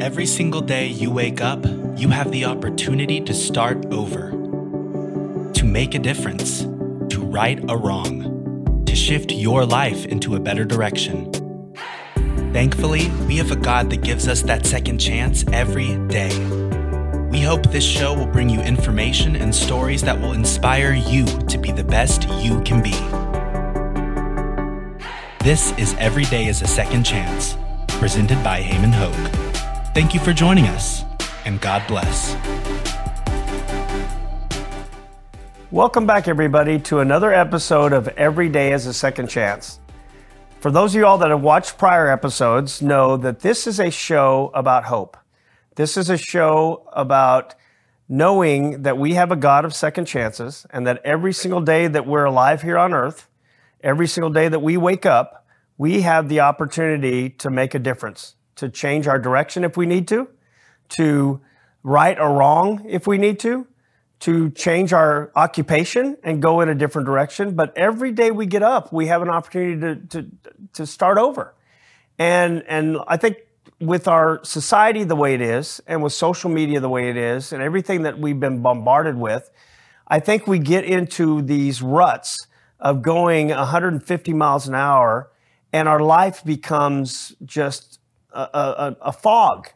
Every single day you wake up, you have the opportunity to start over, to make a difference, to right a wrong, to shift your life into a better direction. Thankfully, we have a God that gives us that second chance every day. We hope this show will bring you information and stories that will inspire you to be the best you can be. This is Every Day is a Second Chance, presented by Heyman Hoke. Thank you for joining us, and God bless. Welcome back, everybody, to another episode of Every Day is a Second Chance. For those of you all that have watched prior episodes, know that this is a show about hope. This is a show about knowing that we have a God of second chances and that every single day that we're alive here on earth, every single day that we wake up, we have the opportunity to make a difference to change our direction if we need to, to right or wrong if we need to, to change our occupation and go in a different direction. But every day we get up, we have an opportunity to, to, to start over. And, and I think with our society the way it is, and with social media the way it is, and everything that we've been bombarded with, I think we get into these ruts of going 150 miles an hour, and our life becomes just a, a, a fog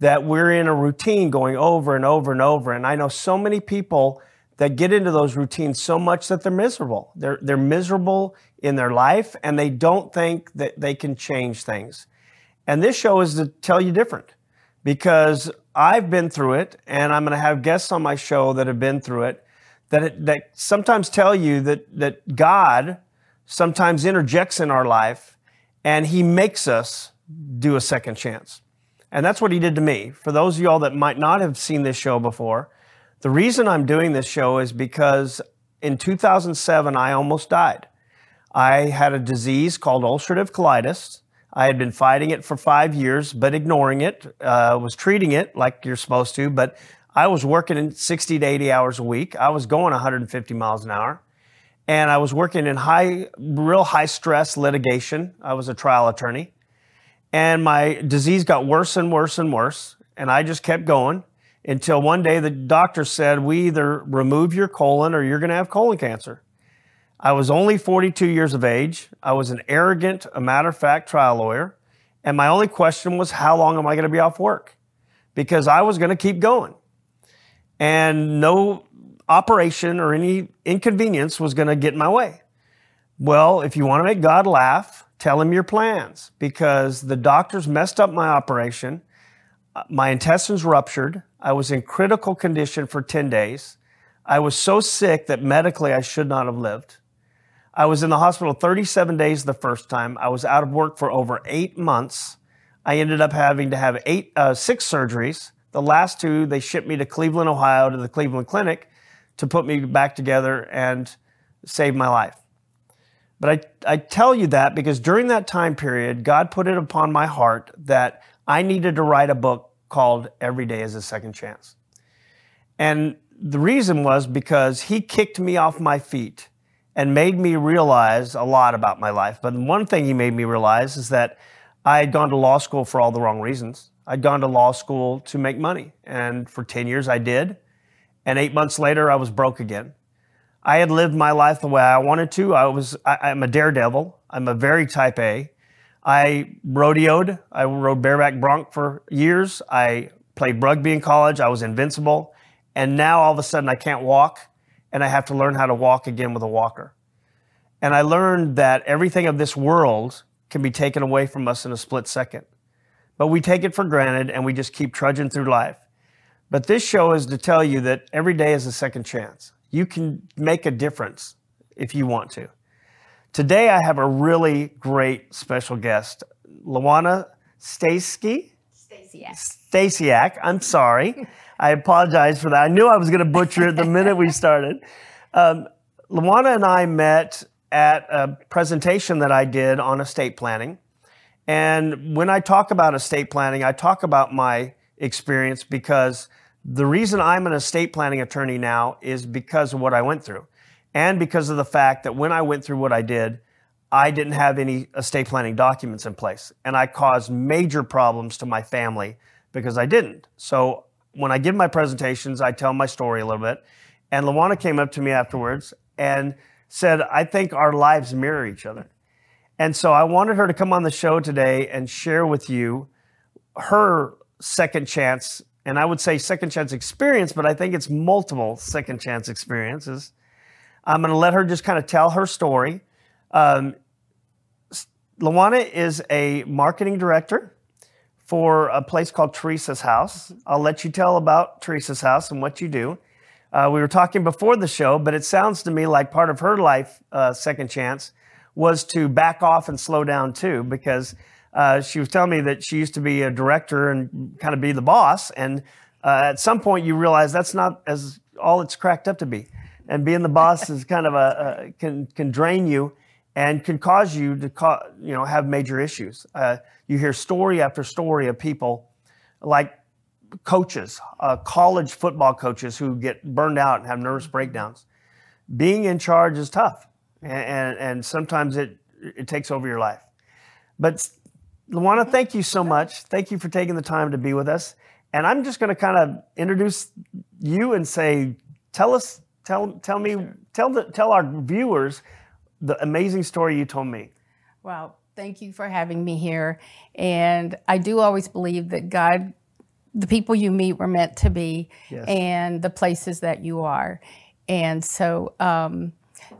that we're in a routine going over and over and over. And I know so many people that get into those routines so much that they're miserable. They're, they're miserable in their life and they don't think that they can change things. And this show is to tell you different because I've been through it and I'm going to have guests on my show that have been through it that, it, that sometimes tell you that, that God sometimes interjects in our life and he makes us do a second chance. And that's what he did to me. For those of y'all that might not have seen this show before, the reason I'm doing this show is because in 2007, I almost died. I had a disease called ulcerative colitis. I had been fighting it for five years, but ignoring it, uh, was treating it like you're supposed to, but I was working in 60 to 80 hours a week. I was going 150 miles an hour. And I was working in high, real high stress litigation. I was a trial attorney. And my disease got worse and worse and worse. And I just kept going until one day the doctor said, We either remove your colon or you're going to have colon cancer. I was only 42 years of age. I was an arrogant, a matter of fact trial lawyer. And my only question was, How long am I going to be off work? Because I was going to keep going. And no operation or any inconvenience was going to get in my way. Well, if you want to make God laugh, Tell him your plans because the doctors messed up my operation. My intestines ruptured. I was in critical condition for 10 days. I was so sick that medically I should not have lived. I was in the hospital 37 days the first time. I was out of work for over eight months. I ended up having to have eight, uh, six surgeries. The last two, they shipped me to Cleveland, Ohio, to the Cleveland Clinic to put me back together and save my life. But I, I tell you that because during that time period, God put it upon my heart that I needed to write a book called Every Day is a Second Chance. And the reason was because He kicked me off my feet and made me realize a lot about my life. But one thing He made me realize is that I had gone to law school for all the wrong reasons. I'd gone to law school to make money. And for 10 years I did. And eight months later, I was broke again. I had lived my life the way I wanted to. I was, I, am a daredevil. I'm a very type A. I rodeoed. I rode bareback bronc for years. I played rugby in college. I was invincible. And now all of a sudden I can't walk and I have to learn how to walk again with a walker. And I learned that everything of this world can be taken away from us in a split second. But we take it for granted and we just keep trudging through life. But this show is to tell you that every day is a second chance. You can make a difference if you want to. Today, I have a really great special guest, Lawana Stasky. Stasiak. Stasiak. I'm sorry. I apologize for that. I knew I was going to butcher it the minute we started. Um, Lawana and I met at a presentation that I did on estate planning. And when I talk about estate planning, I talk about my experience because the reason I'm an estate planning attorney now is because of what I went through and because of the fact that when I went through what I did, I didn't have any estate planning documents in place and I caused major problems to my family because I didn't. So when I give my presentations, I tell my story a little bit. And Lawana came up to me afterwards and said, I think our lives mirror each other. And so I wanted her to come on the show today and share with you her second chance. And I would say second chance experience, but I think it's multiple second chance experiences. I'm going to let her just kind of tell her story. Um, is a marketing director for a place called Teresa's House. I'll let you tell about Teresa's House and what you do. Uh, we were talking before the show, but it sounds to me like part of her life, uh, second chance, was to back off and slow down too, because uh, she was telling me that she used to be a director and kind of be the boss, and uh, at some point you realize that's not as all it's cracked up to be, and being the boss is kind of a, a can can drain you and can cause you to ca- you know have major issues. Uh, you hear story after story of people like coaches, uh, college football coaches who get burned out and have nervous breakdowns. Being in charge is tough, and, and, and sometimes it, it takes over your life. But Lawana, thank you so much. Thank you for taking the time to be with us. And I'm just going to kind of introduce you and say, tell us, tell, tell me, sure. tell the, tell our viewers the amazing story you told me. Well, thank you for having me here. And I do always believe that God the people you meet were meant to be yes. and the places that you are. And so um,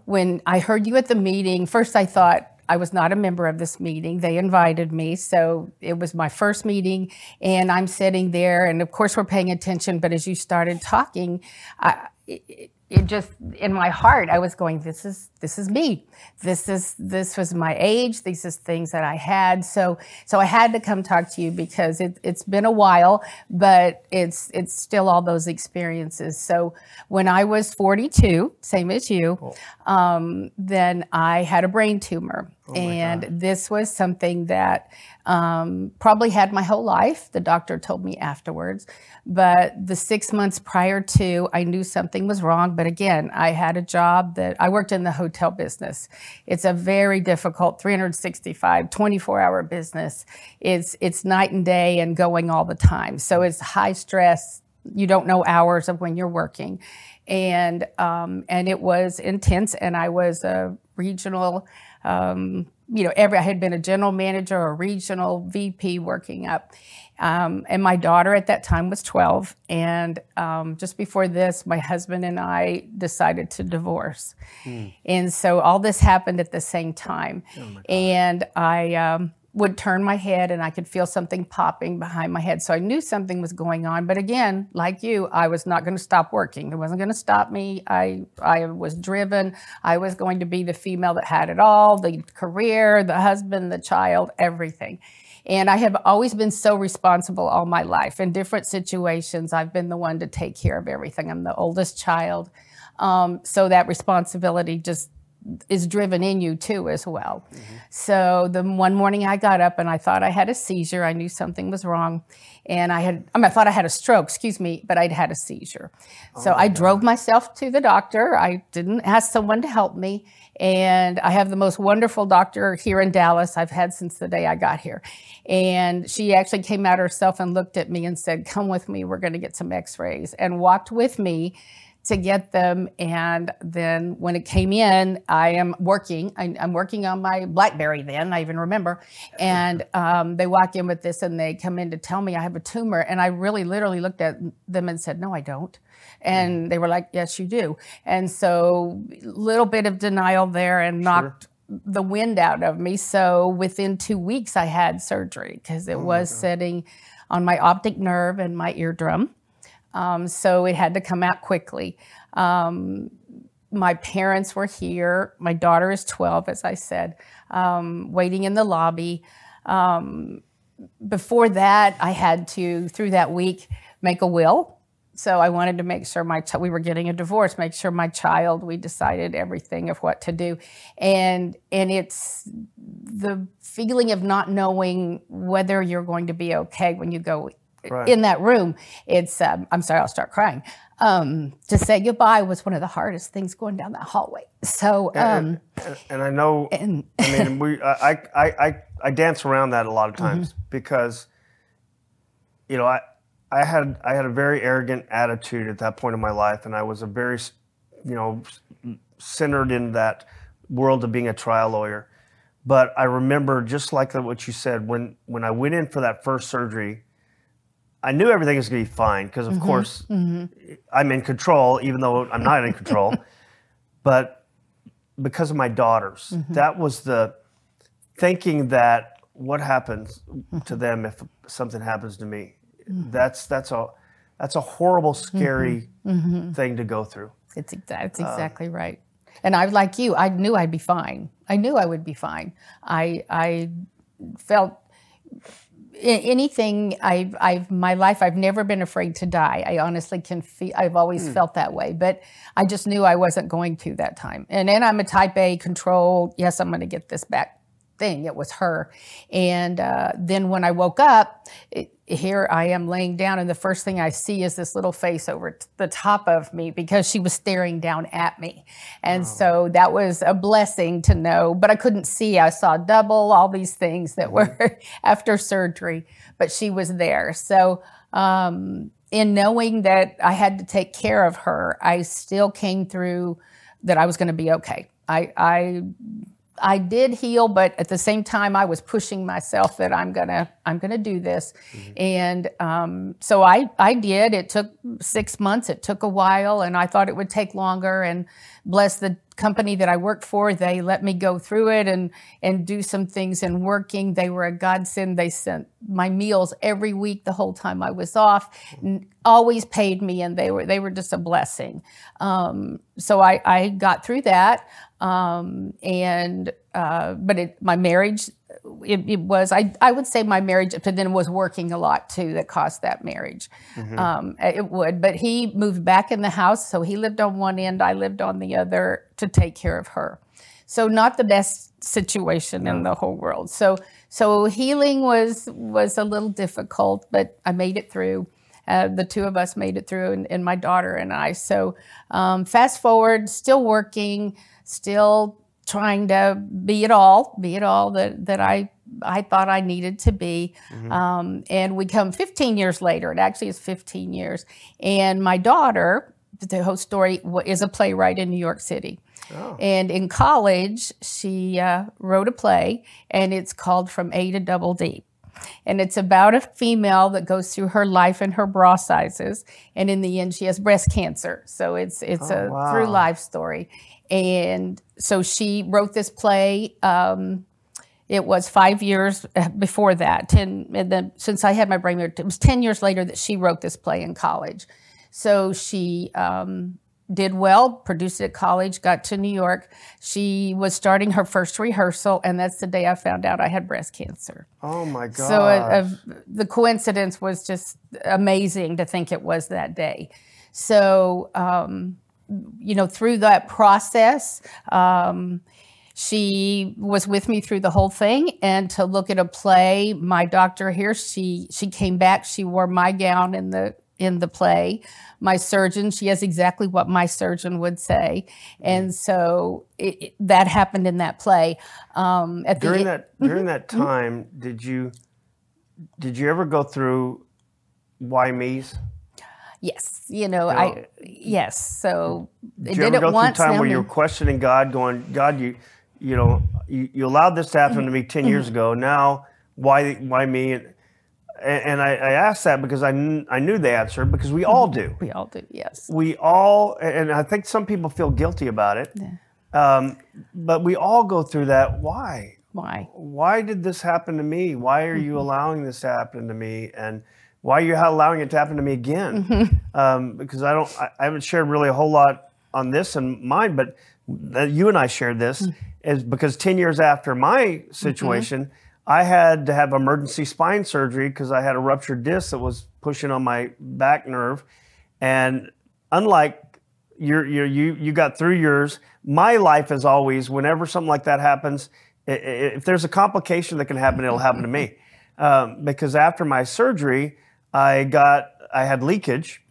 when I heard you at the meeting, first I thought, I was not a member of this meeting. They invited me. So it was my first meeting, and I'm sitting there, and of course, we're paying attention. But as you started talking, I, it, it just in my heart i was going this is this is me. This is this was my age. These is things that i had. So so i had to come talk to you because it, it's been a while but it's it's still all those experiences. So when i was 42 same as you cool. um, then i had a brain tumor oh and this was something that um, probably had my whole life. The doctor told me afterwards. But the six months prior to, I knew something was wrong. But again, I had a job that I worked in the hotel business. It's a very difficult 365, 24 hour business. It's, it's night and day and going all the time. So it's high stress. You don't know hours of when you're working. And, um, and it was intense. And I was a regional, um, you know, every I had been a general manager or a regional VP working up. Um, and my daughter at that time was 12. And um, just before this, my husband and I decided to divorce. Mm. And so all this happened at the same time. Oh and I, um, would turn my head and I could feel something popping behind my head. So I knew something was going on. But again, like you, I was not going to stop working. It wasn't going to stop me. I, I was driven. I was going to be the female that had it all the career, the husband, the child, everything. And I have always been so responsible all my life. In different situations, I've been the one to take care of everything. I'm the oldest child. Um, so that responsibility just is driven in you too as well. Mm-hmm. So the one morning I got up and I thought I had a seizure. I knew something was wrong, and I had I, mean, I thought I had a stroke. Excuse me, but I'd had a seizure. Oh so I God. drove myself to the doctor. I didn't ask someone to help me, and I have the most wonderful doctor here in Dallas I've had since the day I got here. And she actually came out herself and looked at me and said, "Come with me. We're going to get some X-rays," and walked with me to get them. And then when it came in, I am working. I, am working on my BlackBerry then, I even remember. And um, they walk in with this and they come in to tell me I have a tumor. And I really literally looked at them and said, No, I don't. And they were like, Yes, you do. And so, little bit of denial there and knocked. Sure the wind out of me. So within two weeks, I had surgery because it oh was sitting on my optic nerve and my eardrum. Um, so it had to come out quickly. Um, my parents were here. My daughter is 12, as I said, um, waiting in the lobby. Um, before that, I had to, through that week, make a will. So I wanted to make sure my ch- we were getting a divorce, make sure my child. We decided everything of what to do, and and it's the feeling of not knowing whether you're going to be okay when you go right. in that room. It's, um, I'm sorry, I'll start crying. Um, to say goodbye was one of the hardest things going down that hallway. So, um, and, and, and, I know, and, I mean, we, I, I, I, I dance around that a lot of times mm-hmm. because you know, I, I had I had a very arrogant attitude at that point in my life, and I was a very, you know, centered in that world of being a trial lawyer. But I remember just like what you said when when I went in for that first surgery, I knew everything was going to be fine because of mm-hmm. course mm-hmm. I'm in control, even though I'm not in control. but because of my daughters, mm-hmm. that was the thinking that what happens mm-hmm. to them if something happens to me Mm-hmm. That's that's a that's a horrible, scary mm-hmm. thing to go through. It's that's uh, exactly right. And I like you. I knew I'd be fine. I knew I would be fine. I I felt anything I've, I've my life I've never been afraid to die. I honestly can feel I've always mm. felt that way, but I just knew I wasn't going to that time. And then I'm a type A control. Yes, I'm going to get this back thing. It was her. And uh, then when I woke up, it, here I am laying down, and the first thing I see is this little face over the top of me because she was staring down at me. And so that was a blessing to know, but I couldn't see. I saw double, all these things that mm-hmm. were after surgery, but she was there. So, um, in knowing that I had to take care of her, I still came through that I was going to be okay. I, I I did heal, but at the same time, I was pushing myself that I'm gonna I'm gonna do this, mm-hmm. and um, so I I did. It took six months. It took a while, and I thought it would take longer. And bless the company that I worked for, they let me go through it and and do some things. And working, they were a godsend. They sent my meals every week the whole time I was off. Mm-hmm. Always paid me, and they were they were just a blessing. Um, so I I got through that. Um, and uh, but it, my marriage, it, it, was I, I would say my marriage, but then was working a lot too that caused that marriage. Mm-hmm. Um, it would, but he moved back in the house, so he lived on one end, I lived on the other to take care of her. So not the best situation no. in the whole world. So so healing was was a little difficult, but I made it through. Uh, the two of us made it through, and, and my daughter and I. So um, fast forward, still working still trying to be it all, be it all that, that I I thought I needed to be. Mm-hmm. Um, and we come 15 years later. It actually is 15 years. And my daughter, the whole story, is a playwright in New York City. Oh. And in college, she uh, wrote a play, and it's called From A to Double D. And it's about a female that goes through her life and her bra sizes, and in the end, she has breast cancer. So it's it's oh, a wow. through life story. And so she wrote this play. Um, it was five years before that. Ten, and then since I had my brain, tumor it was ten years later that she wrote this play in college. So she um, did well, produced it at college, got to New York. She was starting her first rehearsal, and that's the day I found out I had breast cancer. Oh my God. So uh, uh, the coincidence was just amazing to think it was that day. So, um, you know, through that process, um, she was with me through the whole thing. And to look at a play my doctor here she she came back she wore my gown in the in the play. My surgeon she has exactly what my surgeon would say. And so it, it, that happened in that play. Um, at during the, that during mm-hmm. that time did you did you ever go through why me's Yes, you know, you know I yes. So it did you ever go once, through a time where you were questioning God, going, God, you you know, you, you allowed this to happen mm-hmm. to me 10 years mm-hmm. ago. Now, why why me? And, and I, I, asked that because I, kn- I knew the answer because we all do. We all do, yes. We all, and I think some people feel guilty about it. Yeah. Um, but we all go through that. Why? Why? Why did this happen to me? Why are you mm-hmm. allowing this to happen to me? And why are you allowing it to happen to me again? Mm-hmm. Um, because I don't, I, I, haven't shared really a whole lot on this and mine, but you and I shared this mm-hmm. is because 10 years after my situation, mm-hmm. I had to have emergency spine surgery because I had a ruptured disc that was pushing on my back nerve. And unlike your, your, you, you got through yours, my life is always, whenever something like that happens, if there's a complication that can happen, it'll happen to me. Um, because after my surgery, I got I had leakage,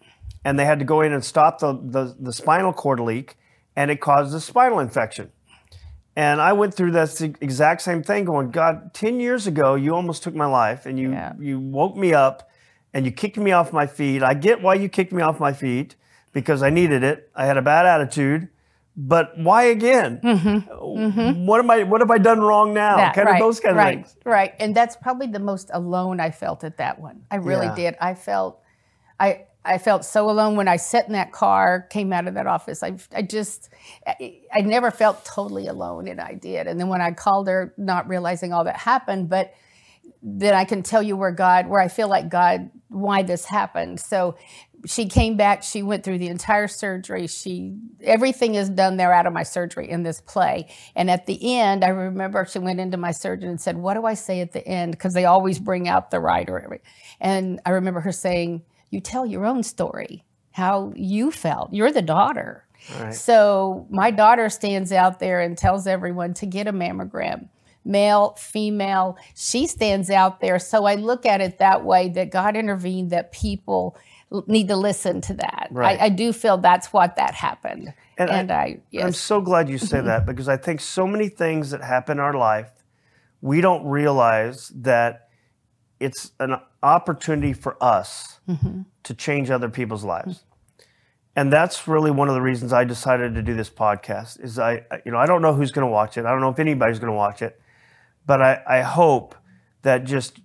and they had to go in and stop the, the, the spinal cord leak, and it caused a spinal infection. And I went through that exact same thing, going, God, ten years ago you almost took my life, and you yeah. you woke me up, and you kicked me off my feet. I get why you kicked me off my feet because I needed it. I had a bad attitude, but why again? Mm-hmm. What am I? What have I done wrong now? That, kind right, of those kind right, of things. Right, and that's probably the most alone I felt at that one. I really Yeah. did. I felt, I I felt so alone when I sat in that car, came out of that office. I I just, I, I never felt totally alone, and I did. And then when I called her, not realizing all that happened, but then I can tell you where God, where I feel like God, why this happened. So she came back. She went through the entire surgery. She everything is done there out of my surgery in this play. And at the end, I remember she went into my surgeon and said, "What do I say at the end?" Because they always bring out the writer. And I remember her saying, "You tell your own story, how you felt. You're the daughter." Right. So my daughter stands out there and tells everyone to get a mammogram. Male, female, she stands out there. So I look at it that way that God intervened, that people need to listen to that. Right. I, I do feel that's what that happened. And And, I- I, I'm so glad you say mm-hmm. that because I think so many things that happen in our life, we don't realize that it's an opportunity for us mm-hmm. to change other people's lives. And that's really one of the reasons I decided to do this podcast is I I- you know I don't know who's going to watch it. I don't know if anybody's going to watch it. But I, I hope that just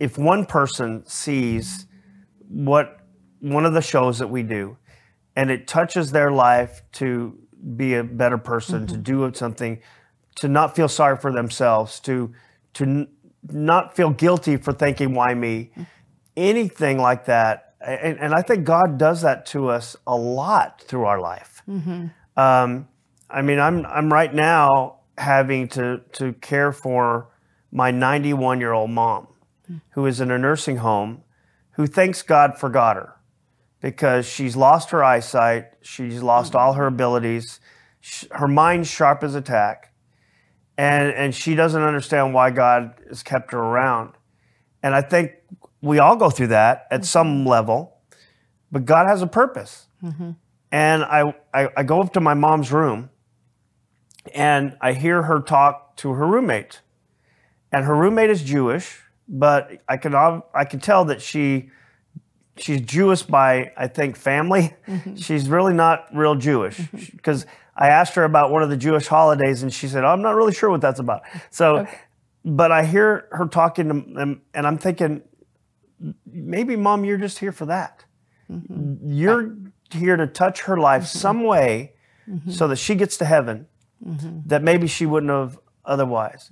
if one person sees what one of the shows that we do and it touches their life to be a better person, to mm-hmm. do something, to not feel sorry for themselves, to to n- not feel guilty for thinking why me, mm-hmm. anything like that. And, and I think God does that to us a lot through our life. Mm-hmm. Um, I mean, I'm I'm right now having to to care for my 91 year old mom, mm. who is in a nursing home, who thanks God forgot her because she's lost her eyesight, she's lost hmm. all her abilities, sh- her mind's sharp as a tack, and and she doesn't understand why God has kept her around. And I think we all go through that at mm-hmm. some level, but God has a purpose. Mm-hmm. And I, I I go up to my mom's room, and I hear her talk to her roommate, and her roommate is Jewish, but I can I can tell that she she's Jewish by I think family. Mm-hmm. She's really not real Jewish. Mm-hmm. Because I asked her about one of the Jewish holidays and she said, oh, "I'm not really sure what that's about." So, but I hear her talking to them, and I'm thinking, maybe mom, you're just here for that. Mm-hmm. You're here to touch her life some way so that she gets to heaven that maybe she wouldn't have otherwise.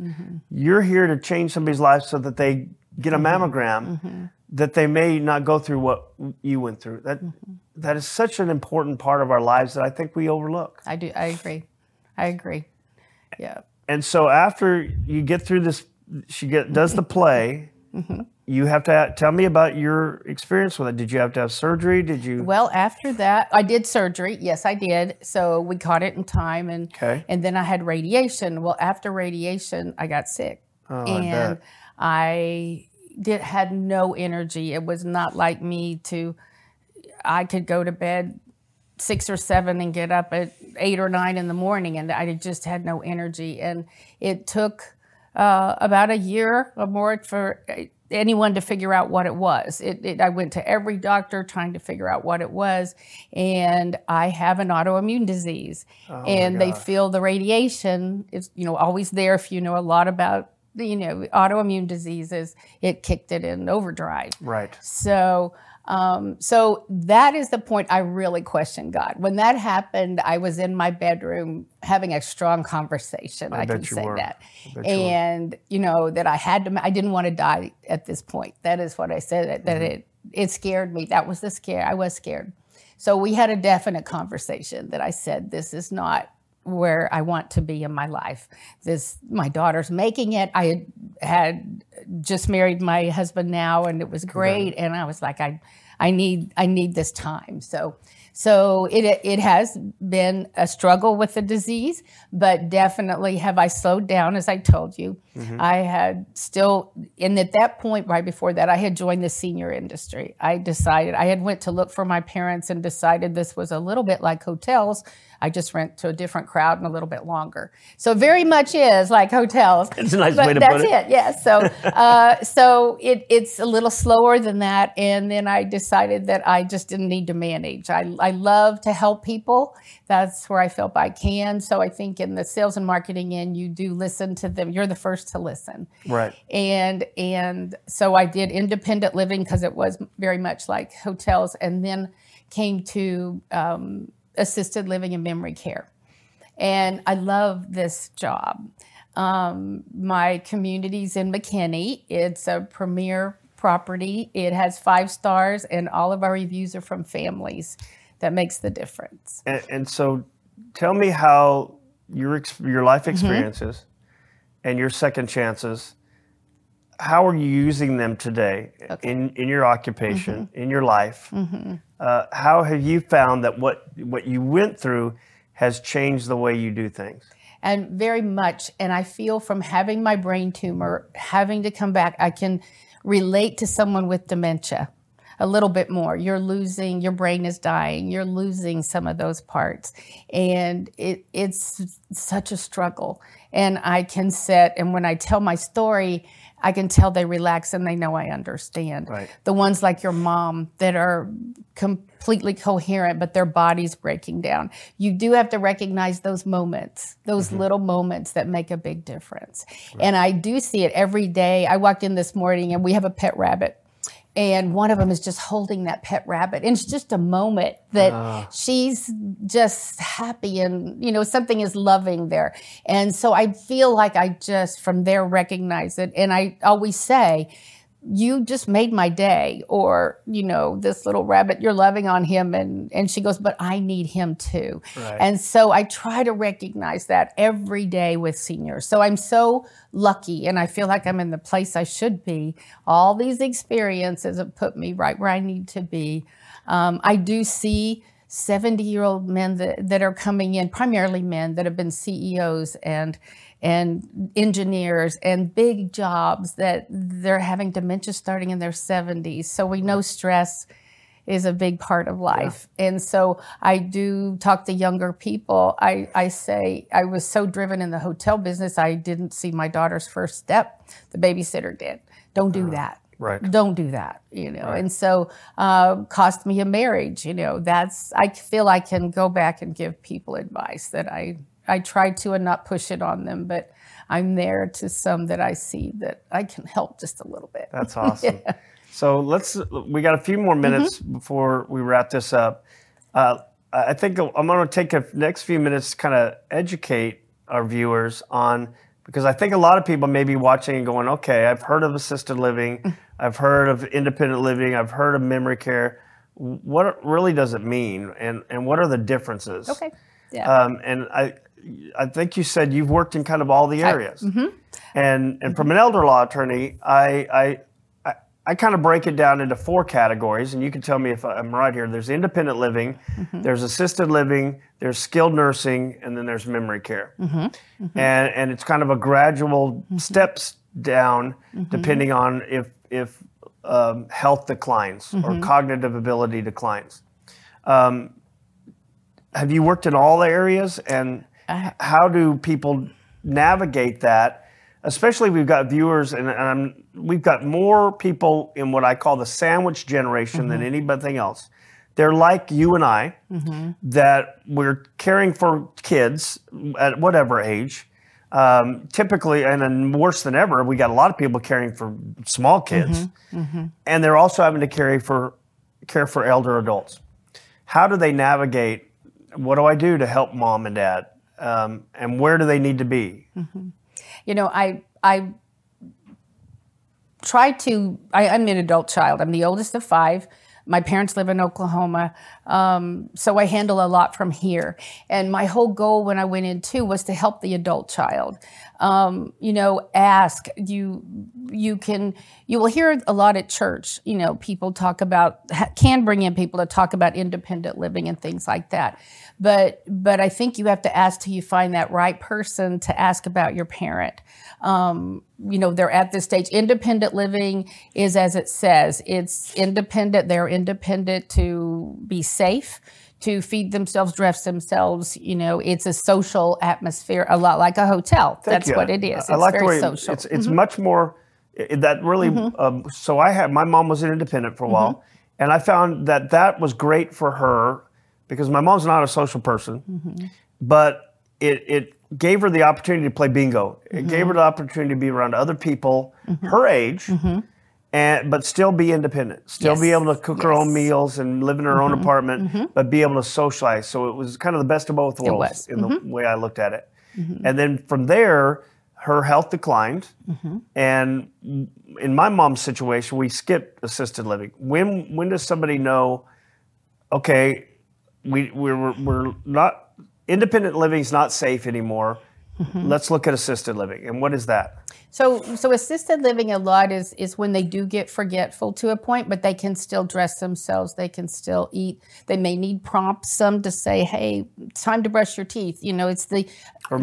You're here to change somebody's life so that they get a mammogram that they may not go through what you went through. That mm-hmm. that is such an important part of our lives that I think we overlook. I do. I agree. I agree. Yeah. And so after you get through this, she get does the play. Mm-hmm. You have to tell me about your experience with it. Did you have to have surgery? Did you? Well, after that, I did surgery. Yes, I did. So we caught it in time, and Okay. and then I had radiation. Well, after radiation, I got sick, Oh, I and. I did had no energy. It was not like me to. I could go to bed six or seven and get up at eight or nine in the morning, and I just had no energy. And it took uh, about a year or more for anyone to figure out what it was. It, it, I went to every doctor trying to figure out what it was, and I have an autoimmune disease, and they feel the radiation is you know always there if you know a lot about you know autoimmune diseases. It kicked it in overdrive. Right. So, um, so that is the point I really questioned God. When that happened, I was in my bedroom having a strong conversation. I, bet can say were. that, I bet you and you know that I had to. I didn't want to die at this point. That is what I said. That, that Mm-hmm. it it scared me. That was the scare. I was scared. So we had a definite conversation that I said, "This is not." Where I want to be in my life. This my daughter's making it. I had, had just married my husband now and it was great and I was like I I need I need this time. So So it it has been a struggle with the disease, but definitely have I slowed down as I told you. Mm-hmm. I had still and at that point right before that I had joined the senior industry. I decided I had went to look for my parents and decided this was a little bit like hotels I just rent to a different crowd and a little bit longer. So very much is like hotels. It's a nice way to put it. That's it. Yes. So uh, so it, it's a little slower than that, and then I decided that I just didn't need to manage. I I love to help people. That's where I felt I can. So I think in the sales and marketing end, you do listen to them. You're the first to listen. Right. And and so I did independent living because it was very much like hotels, and then came to um, assisted living and memory care. And I love this job. Um, my community's in McKinney. It's a premier property. It has five stars, and all of our reviews are from families. That makes the difference. And, and so, tell me how your your life mm-hmm. experiences. And your second chances. How are you using them today okay. in in your occupation, mm-hmm. in your life? Mm-hmm. Uh, how have you found that what what you went through has changed the way you do things? And very much. And I feel from having my brain tumor, having to come back, I can relate to someone with dementia a little bit more. You're losing, your brain is dying, you're losing some of those parts. And it, it's such a struggle. And I can sit, and when I tell my story, I can tell they relax and they know I understand. Right. The ones like your mom that are completely coherent, but their body's breaking down. You do have to recognize those moments, those mm-hmm. little moments that make a big difference. Right. And I do see it every day. I walked in this morning and we have a pet rabbit and one of them is just holding that pet rabbit. And it's just a moment that uh. she's just happy and you know something is loving there. And so i feel like i just from there recognize it. And i always say you just made my day or you know this little rabbit you're loving on him and and she goes but i need him too. Right. and so i try to recognize that every day with seniors. So i'm so lucky and i feel like i'm in the place i should be. All these experiences have put me right where i need to be. Um, i do see 70 year old men that, that are coming in primarily men that have been ceos and and engineers and big jobs that they're having dementia starting in their 70s. So we know stress is a big part of life. Yeah. And so I do talk to younger people. I, I say I was so driven in the hotel business, I didn't see my daughter's first step. The babysitter did. Don't do uh, that. Right. Don't do that, you know. Right. And so, uh, cost me a marriage, you know. That's I feel I can go back and give people advice that I I try to and not push it on them, but I'm there to some that I see that I can help just a little bit. That's awesome. yeah. So let's, we got a few more minutes mm-hmm. before we wrap this up. Uh, I think I'm going to take the next few minutes to kind of educate our viewers on, because I think a lot of people may be watching and going, okay, I've heard of assisted living, mm. I've heard of independent living, I've heard of memory care. What really does it mean, and, and what are the differences? Okay. Yeah. Um, and I, I think you said you've worked in kind of all the areas. I, mm-hmm. And and mm-hmm. from an elder law attorney, I, I I I kind of break it down into four categories, and you can tell me if I'm right here. There's independent living, mm-hmm. there's assisted living, there's skilled nursing, and then there's memory care. Mm-hmm. Mm-hmm. And and it's kind of a gradual mm-hmm. steps down depending on if if um, health declines or cognitive ability declines. Um, have you worked in all the areas and how do people navigate that? Especially, we've got viewers, and, and we've got more people in what I call the sandwich generation mm-hmm. than anything else. They're like you and I, mm-hmm. that we're caring for kids at whatever age. Um, typically, and then worse than ever, we got a lot of people caring for small kids, mm-hmm. mm-hmm. and they're also having to carry for care for elder adults. How do they navigate? What do I do to help mom and dad? Um, and where do they need to be? Mm-hmm. You know, I I try to. I, am an adult child. I'm the oldest of five. My parents live in Oklahoma, um, so I handle a lot from here. And my whole goal when I went in too was to help the adult child. Um, you know, ask you. You can. You will hear a lot at church. You know, people talk about can bring in people to talk about independent living and things like that. But but I think you have to ask till you find that right person to ask about your parent. Um, you know, they're at this stage. Independent living is as it says. It's independent. They're independent to be safe to feed themselves, dress themselves. You know, it's a social atmosphere, a lot like a hotel. Thank That's you. what it is. It's I like very the way social. it's it's mm-hmm. much more it- that really. Mm-hmm. Um, so I had my mom was an independent for a while, mm-hmm. and I found that that was great for her because my mom's not a social person, but it it gave her the opportunity to play bingo. It gave her the opportunity to be around other people her age. And, but still be independent, still be able to cook her own meals and live in her own mm-hmm. apartment, mm-hmm. but be able to socialize. So it was kind of the best of both worlds in the mm-hmm. way I looked at it. And then from there, her health declined. And in my mom's situation, we skipped assisted living. When when does somebody know? Okay, we we're we're not independent living is not safe anymore. Let's look at assisted living. And what is that? So, so assisted living a lot is is when they do get forgetful to a point, but they can still dress themselves. They can still eat. They may need prompts, some to say, "Hey, it's time to brush your teeth." You know, it's the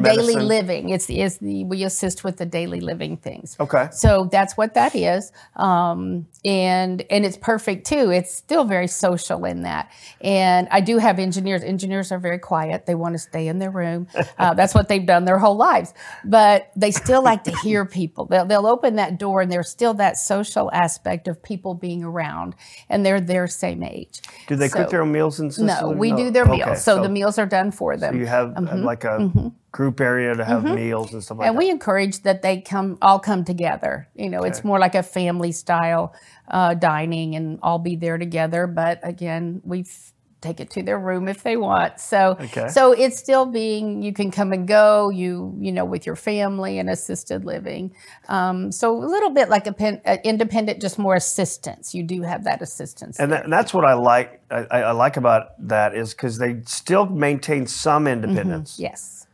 daily living. It's the is the we assist with the daily living things. Okay. So that's what that is, um, and and it's perfect too. It's still very social in that. And I do have engineers. Engineers are very quiet. They want to stay in their room. Uh, that's what they've done their whole lives. But they still like to hear people. They'll, they'll open that door, and there's still that social aspect of people being around, and they're their same age. Do they cook their own meals in assisted No, we do their Okay, meals. So, the meals are done for them. you have uh, like a group area to have meals and stuff like Mm-hmm. and we encourage that they come all come together. You know it's more like a family style uh, dining and all be there together. But again we f- take it to their room if they want so Okay. so it's still being you can come and go you you know with your family and assisted living um, so a little bit like a pen, uh, independent just more assistance you do have that assistance And, that, and that's what I like. I, I I like about that is because they still maintain some independence. yes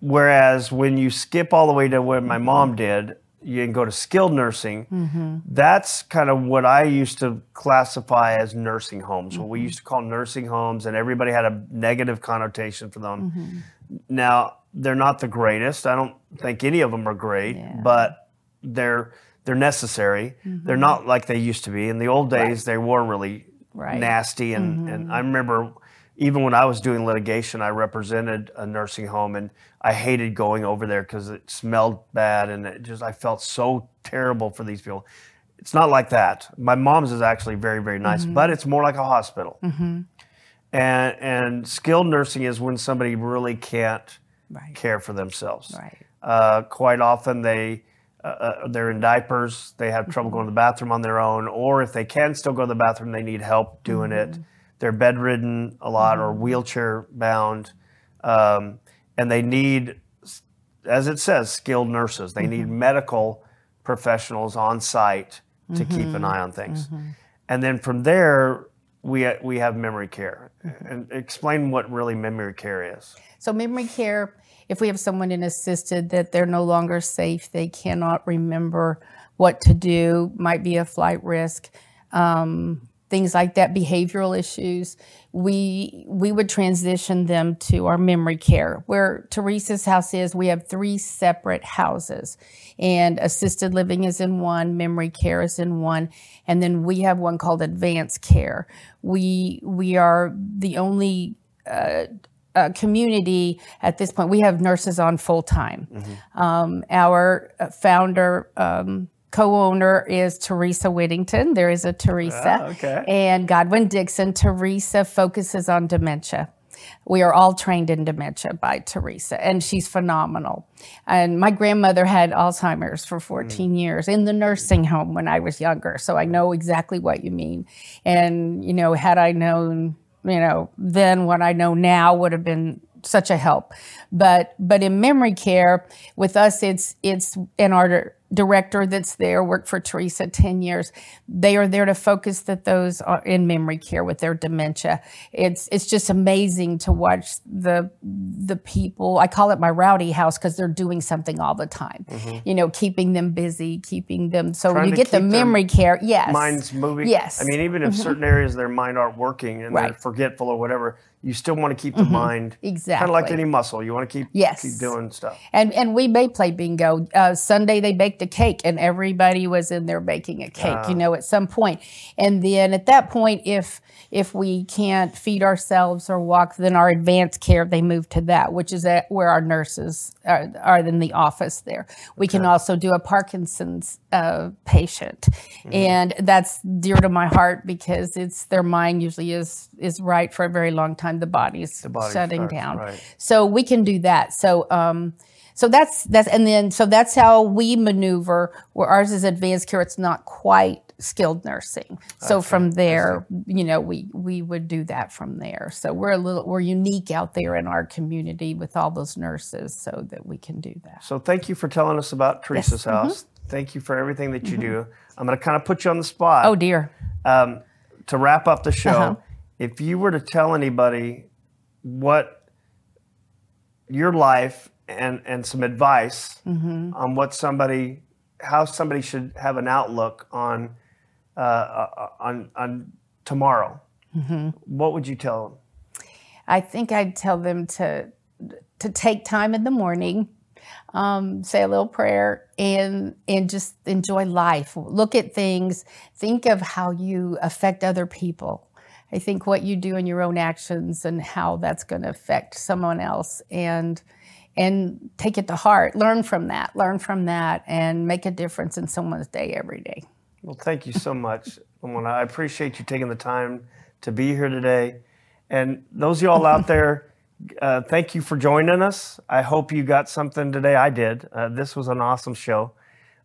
Whereas when you skip all the way to what my mom did, you can go to skilled nursing. Mm-hmm. That's kind of what I used to classify as nursing homes. What we mm-hmm. used to call nursing homes, and everybody had a negative connotation for them. Mm-hmm. Now they're not the greatest. I don't think any of them are great, but they're they're necessary. They're not like they used to be. In the old days, they were really Right. nasty, and and I remember even when I was doing litigation, I represented a nursing home, and I hated going over there because it smelled bad, and it just I felt so terrible for these people. It's not like that. My mom's is actually very very nice, but it's more like a hospital. And and skilled nursing is when somebody really can't right care for themselves. right Uh, quite often they uh, uh, they're in diapers. They have trouble going to the bathroom on their own, or if they can still go to the bathroom, they need help doing it. They're bedridden a lot or mm-hmm. wheelchair bound, um, and they need, as it says, skilled nurses. They need mm-hmm. medical professionals on site to keep an mm-hmm. eye on things, and then from there we we have memory care. And explain what really memory care is. So memory care, if we have someone in assisted that they're no longer safe, they cannot remember what to do, might be a flight risk, um, things like that, behavioral issues, we we would transition them to our memory care. Where Teresa's house is, we have three separate houses, and assisted living is in one, memory care is in one, and then we have one called advanced care. We we are the only uh, community at this point. We have nurses on full time. Um, our uh, founder, um, co-owner is Teresa Whittington. There is a Teresa, Ah, okay. and Godwin Dixon. Teresa focuses on dementia. We are all trained in dementia by Teresa, and she's phenomenal. And my grandmother had Alzheimer's for 14 years in the nursing home when I was younger, so I know exactly what you mean. And, you know, had I known, you know, then what I know now would have been such a help. But but in memory care, with us, it's it's in our director that's there worked for Teresa 10 years. They are there to focus that those are in memory care with their dementia. It's it's just amazing to watch the the people. I call it my rowdy house because they're doing something all the time. Mm-hmm. You know, keeping them busy, keeping them so Trying when you get the memory care, yes. Minds moving. Yes. I mean, even if mm-hmm. certain areas of their mind aren't working and right. they're forgetful or whatever, you still want to keep the mm-hmm. mind exactly kind of like any muscle. You want to keep yes. keep doing stuff. And and we may play bingo. Uh, Sunday they baked a cake, and everybody was in there baking a cake. You know, at some point, and then at that point, if if we can't feed ourselves or walk, then our advanced care they move to that, which is at where our nurses are, are in the office. There, we okay. can also do a Parkinson's uh, patient, mm-hmm. and that's dear to my heart because it's their mind usually is is right for a very long time. The body's, the body's shutting starts, down, right. so we can do that. So. Um, so that's that's and then so that's how we maneuver. Where ours is advanced care, it's not quite skilled nursing. So okay. from there, you know, we we would do that from there. So we're a little we're unique out there in our community with all those nurses, so that we can do that. So thank you for telling us about Teresa's yes. house. Mm-hmm. Thank you for everything that you mm-hmm. do. I'm going to kind of put you on the spot. Oh dear. Um, to wrap up the show, uh-huh. if you were to tell anybody what your life and and some advice mm-hmm. on what somebody how somebody should have an outlook on uh, uh, on on tomorrow, mm-hmm. what would you tell them? I think I'd tell them to to take time in the morning, um, say a little prayer, and and just enjoy life. Look at things. Think of how you affect other people. I think what you do in your own actions and how that's going to affect someone else, and and take it to heart. Learn from that. Learn from that, and make a difference in someone's day every day. Well, thank you so much, I appreciate you taking the time to be here today. And those of y'all out there, uh, thank you for joining us. I hope you got something today. I did. Uh, this was an awesome show.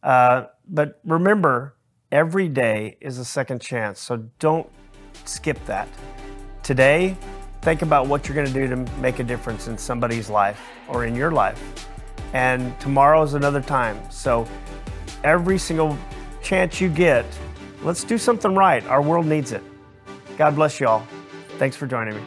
Uh, but remember, every day is a second chance, so don't skip that. Today, Think about what you're going to do to make a difference in somebody's life or in your life. And tomorrow is another time. So every single chance you get, let's do something right. Our world needs it. God bless you all. Thanks for joining me.